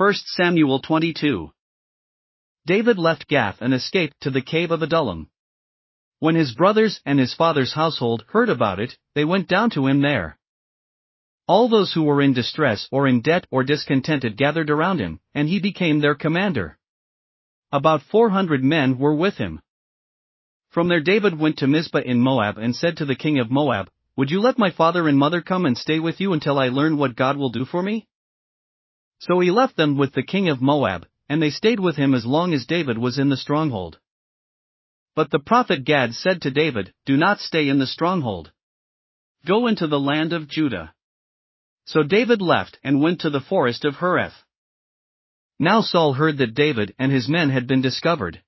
1 Samuel 22. David left Gath and escaped to the cave of Adullam. When his brothers and his father's household heard about it, they went down to him there. All those who were in distress or in debt or discontented gathered around him, and he became their commander. About 400 men were with him. From there David went to Mizpah in Moab and said to the king of Moab, Would you let my father and mother come and stay with you until I learn what God will do for me? So he left them with the king of Moab, and they stayed with him as long as David was in the stronghold. But the prophet Gad said to David, Do not stay in the stronghold. Go into the land of Judah. So David left and went to the forest of Hereth. Now Saul heard that David and his men had been discovered.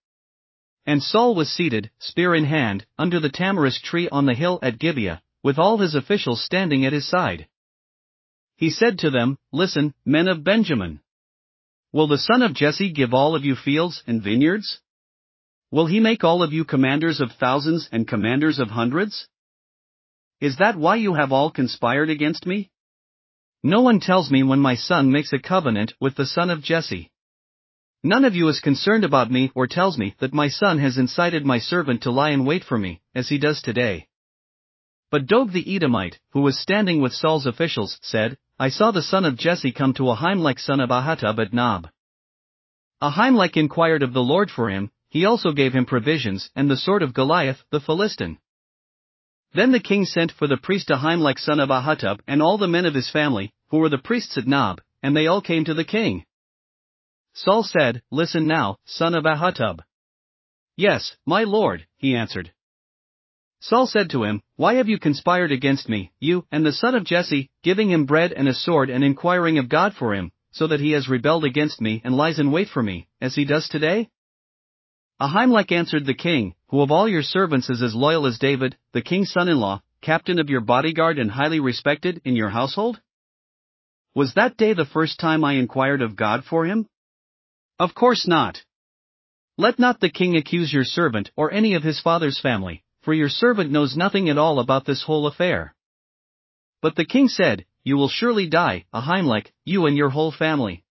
And Saul was seated, spear in hand, under the tamarisk tree on the hill at Gibeah, with all his officials standing at his side. He said to them, Listen, men of Benjamin. Will the son of Jesse give all of you fields and vineyards? Will he make all of you commanders of thousands and commanders of hundreds? Is that why you have all conspired against me? No one tells me when my son makes a covenant with the son of Jesse. None of you is concerned about me or tells me that my son has incited my servant to lie in wait for me, as he does today. But Doeg the Edomite, who was standing with Saul's officials, said, I saw the son of Jesse come to Ahimelech son of Ahitub at Nob. Ahimelech inquired of the Lord for him, he also gave him provisions and the sword of Goliath the Philistine. Then the king sent for the priest Ahimelech son of Ahitub and all the men of his family, who were the priests at Nob, and they all came to the king. Saul said, Listen now, son of Ahitub. Yes, my lord, he answered. Saul said to him, Why have you conspired against me, you and the son of Jesse, giving him bread and a sword and inquiring of God for him, so that he has rebelled against me and lies in wait for me, as he does today? Ahimelech answered the king, Who of all your servants is as loyal as David, the king's son in law, captain of your bodyguard and highly respected in your household? Was that day the first time I inquired of God for him? Of course not. Let not the king accuse your servant or any of his father's family, for your servant knows nothing at all about this whole affair. But the king said, You will surely die, Ahimelech, you and your whole family.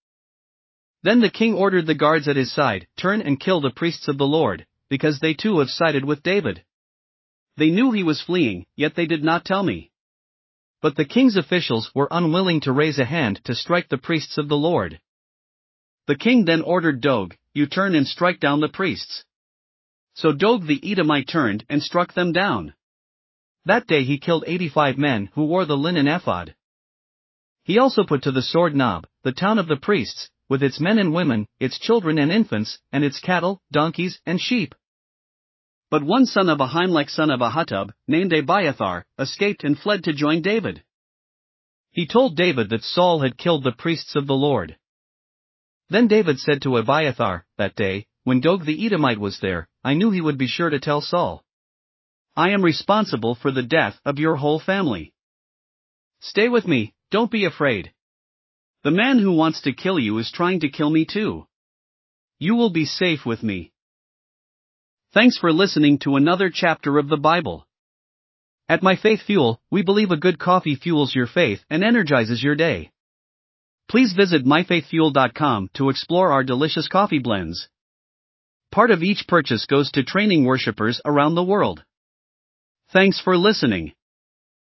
Then the king ordered the guards at his side, Turn and kill the priests of the Lord, because they too have sided with David. They knew he was fleeing, yet they did not tell me. But the king's officials were unwilling to raise a hand to strike the priests of the Lord. The king then ordered Doeg, You turn and strike down the priests. So Doeg the Edomite turned and struck them down. That day he killed 85 men who wore the linen ephod. He also put to the sword Nob, the town of the priests, with its men and women, its children and infants, and its cattle, donkeys, and sheep. But one son of Ahimelech son of Ahitub, named Abiathar, escaped and fled to join David. He told David that Saul had killed the priests of the Lord. Then David said to Abiathar, that day, when Doeg the Edomite was there, I knew he would be sure to tell Saul. I am responsible for the death of your whole family. Stay with me, don't be afraid. The man who wants to kill you is trying to kill me too. You will be safe with me. Thanks for listening to another chapter of the Bible. At My Faith Fuel, we believe a good coffee fuels your faith and energizes your day. Please visit myfaithfuel.com to explore our delicious coffee blends. Part of each purchase goes to training worshippers around the world. Thanks for listening.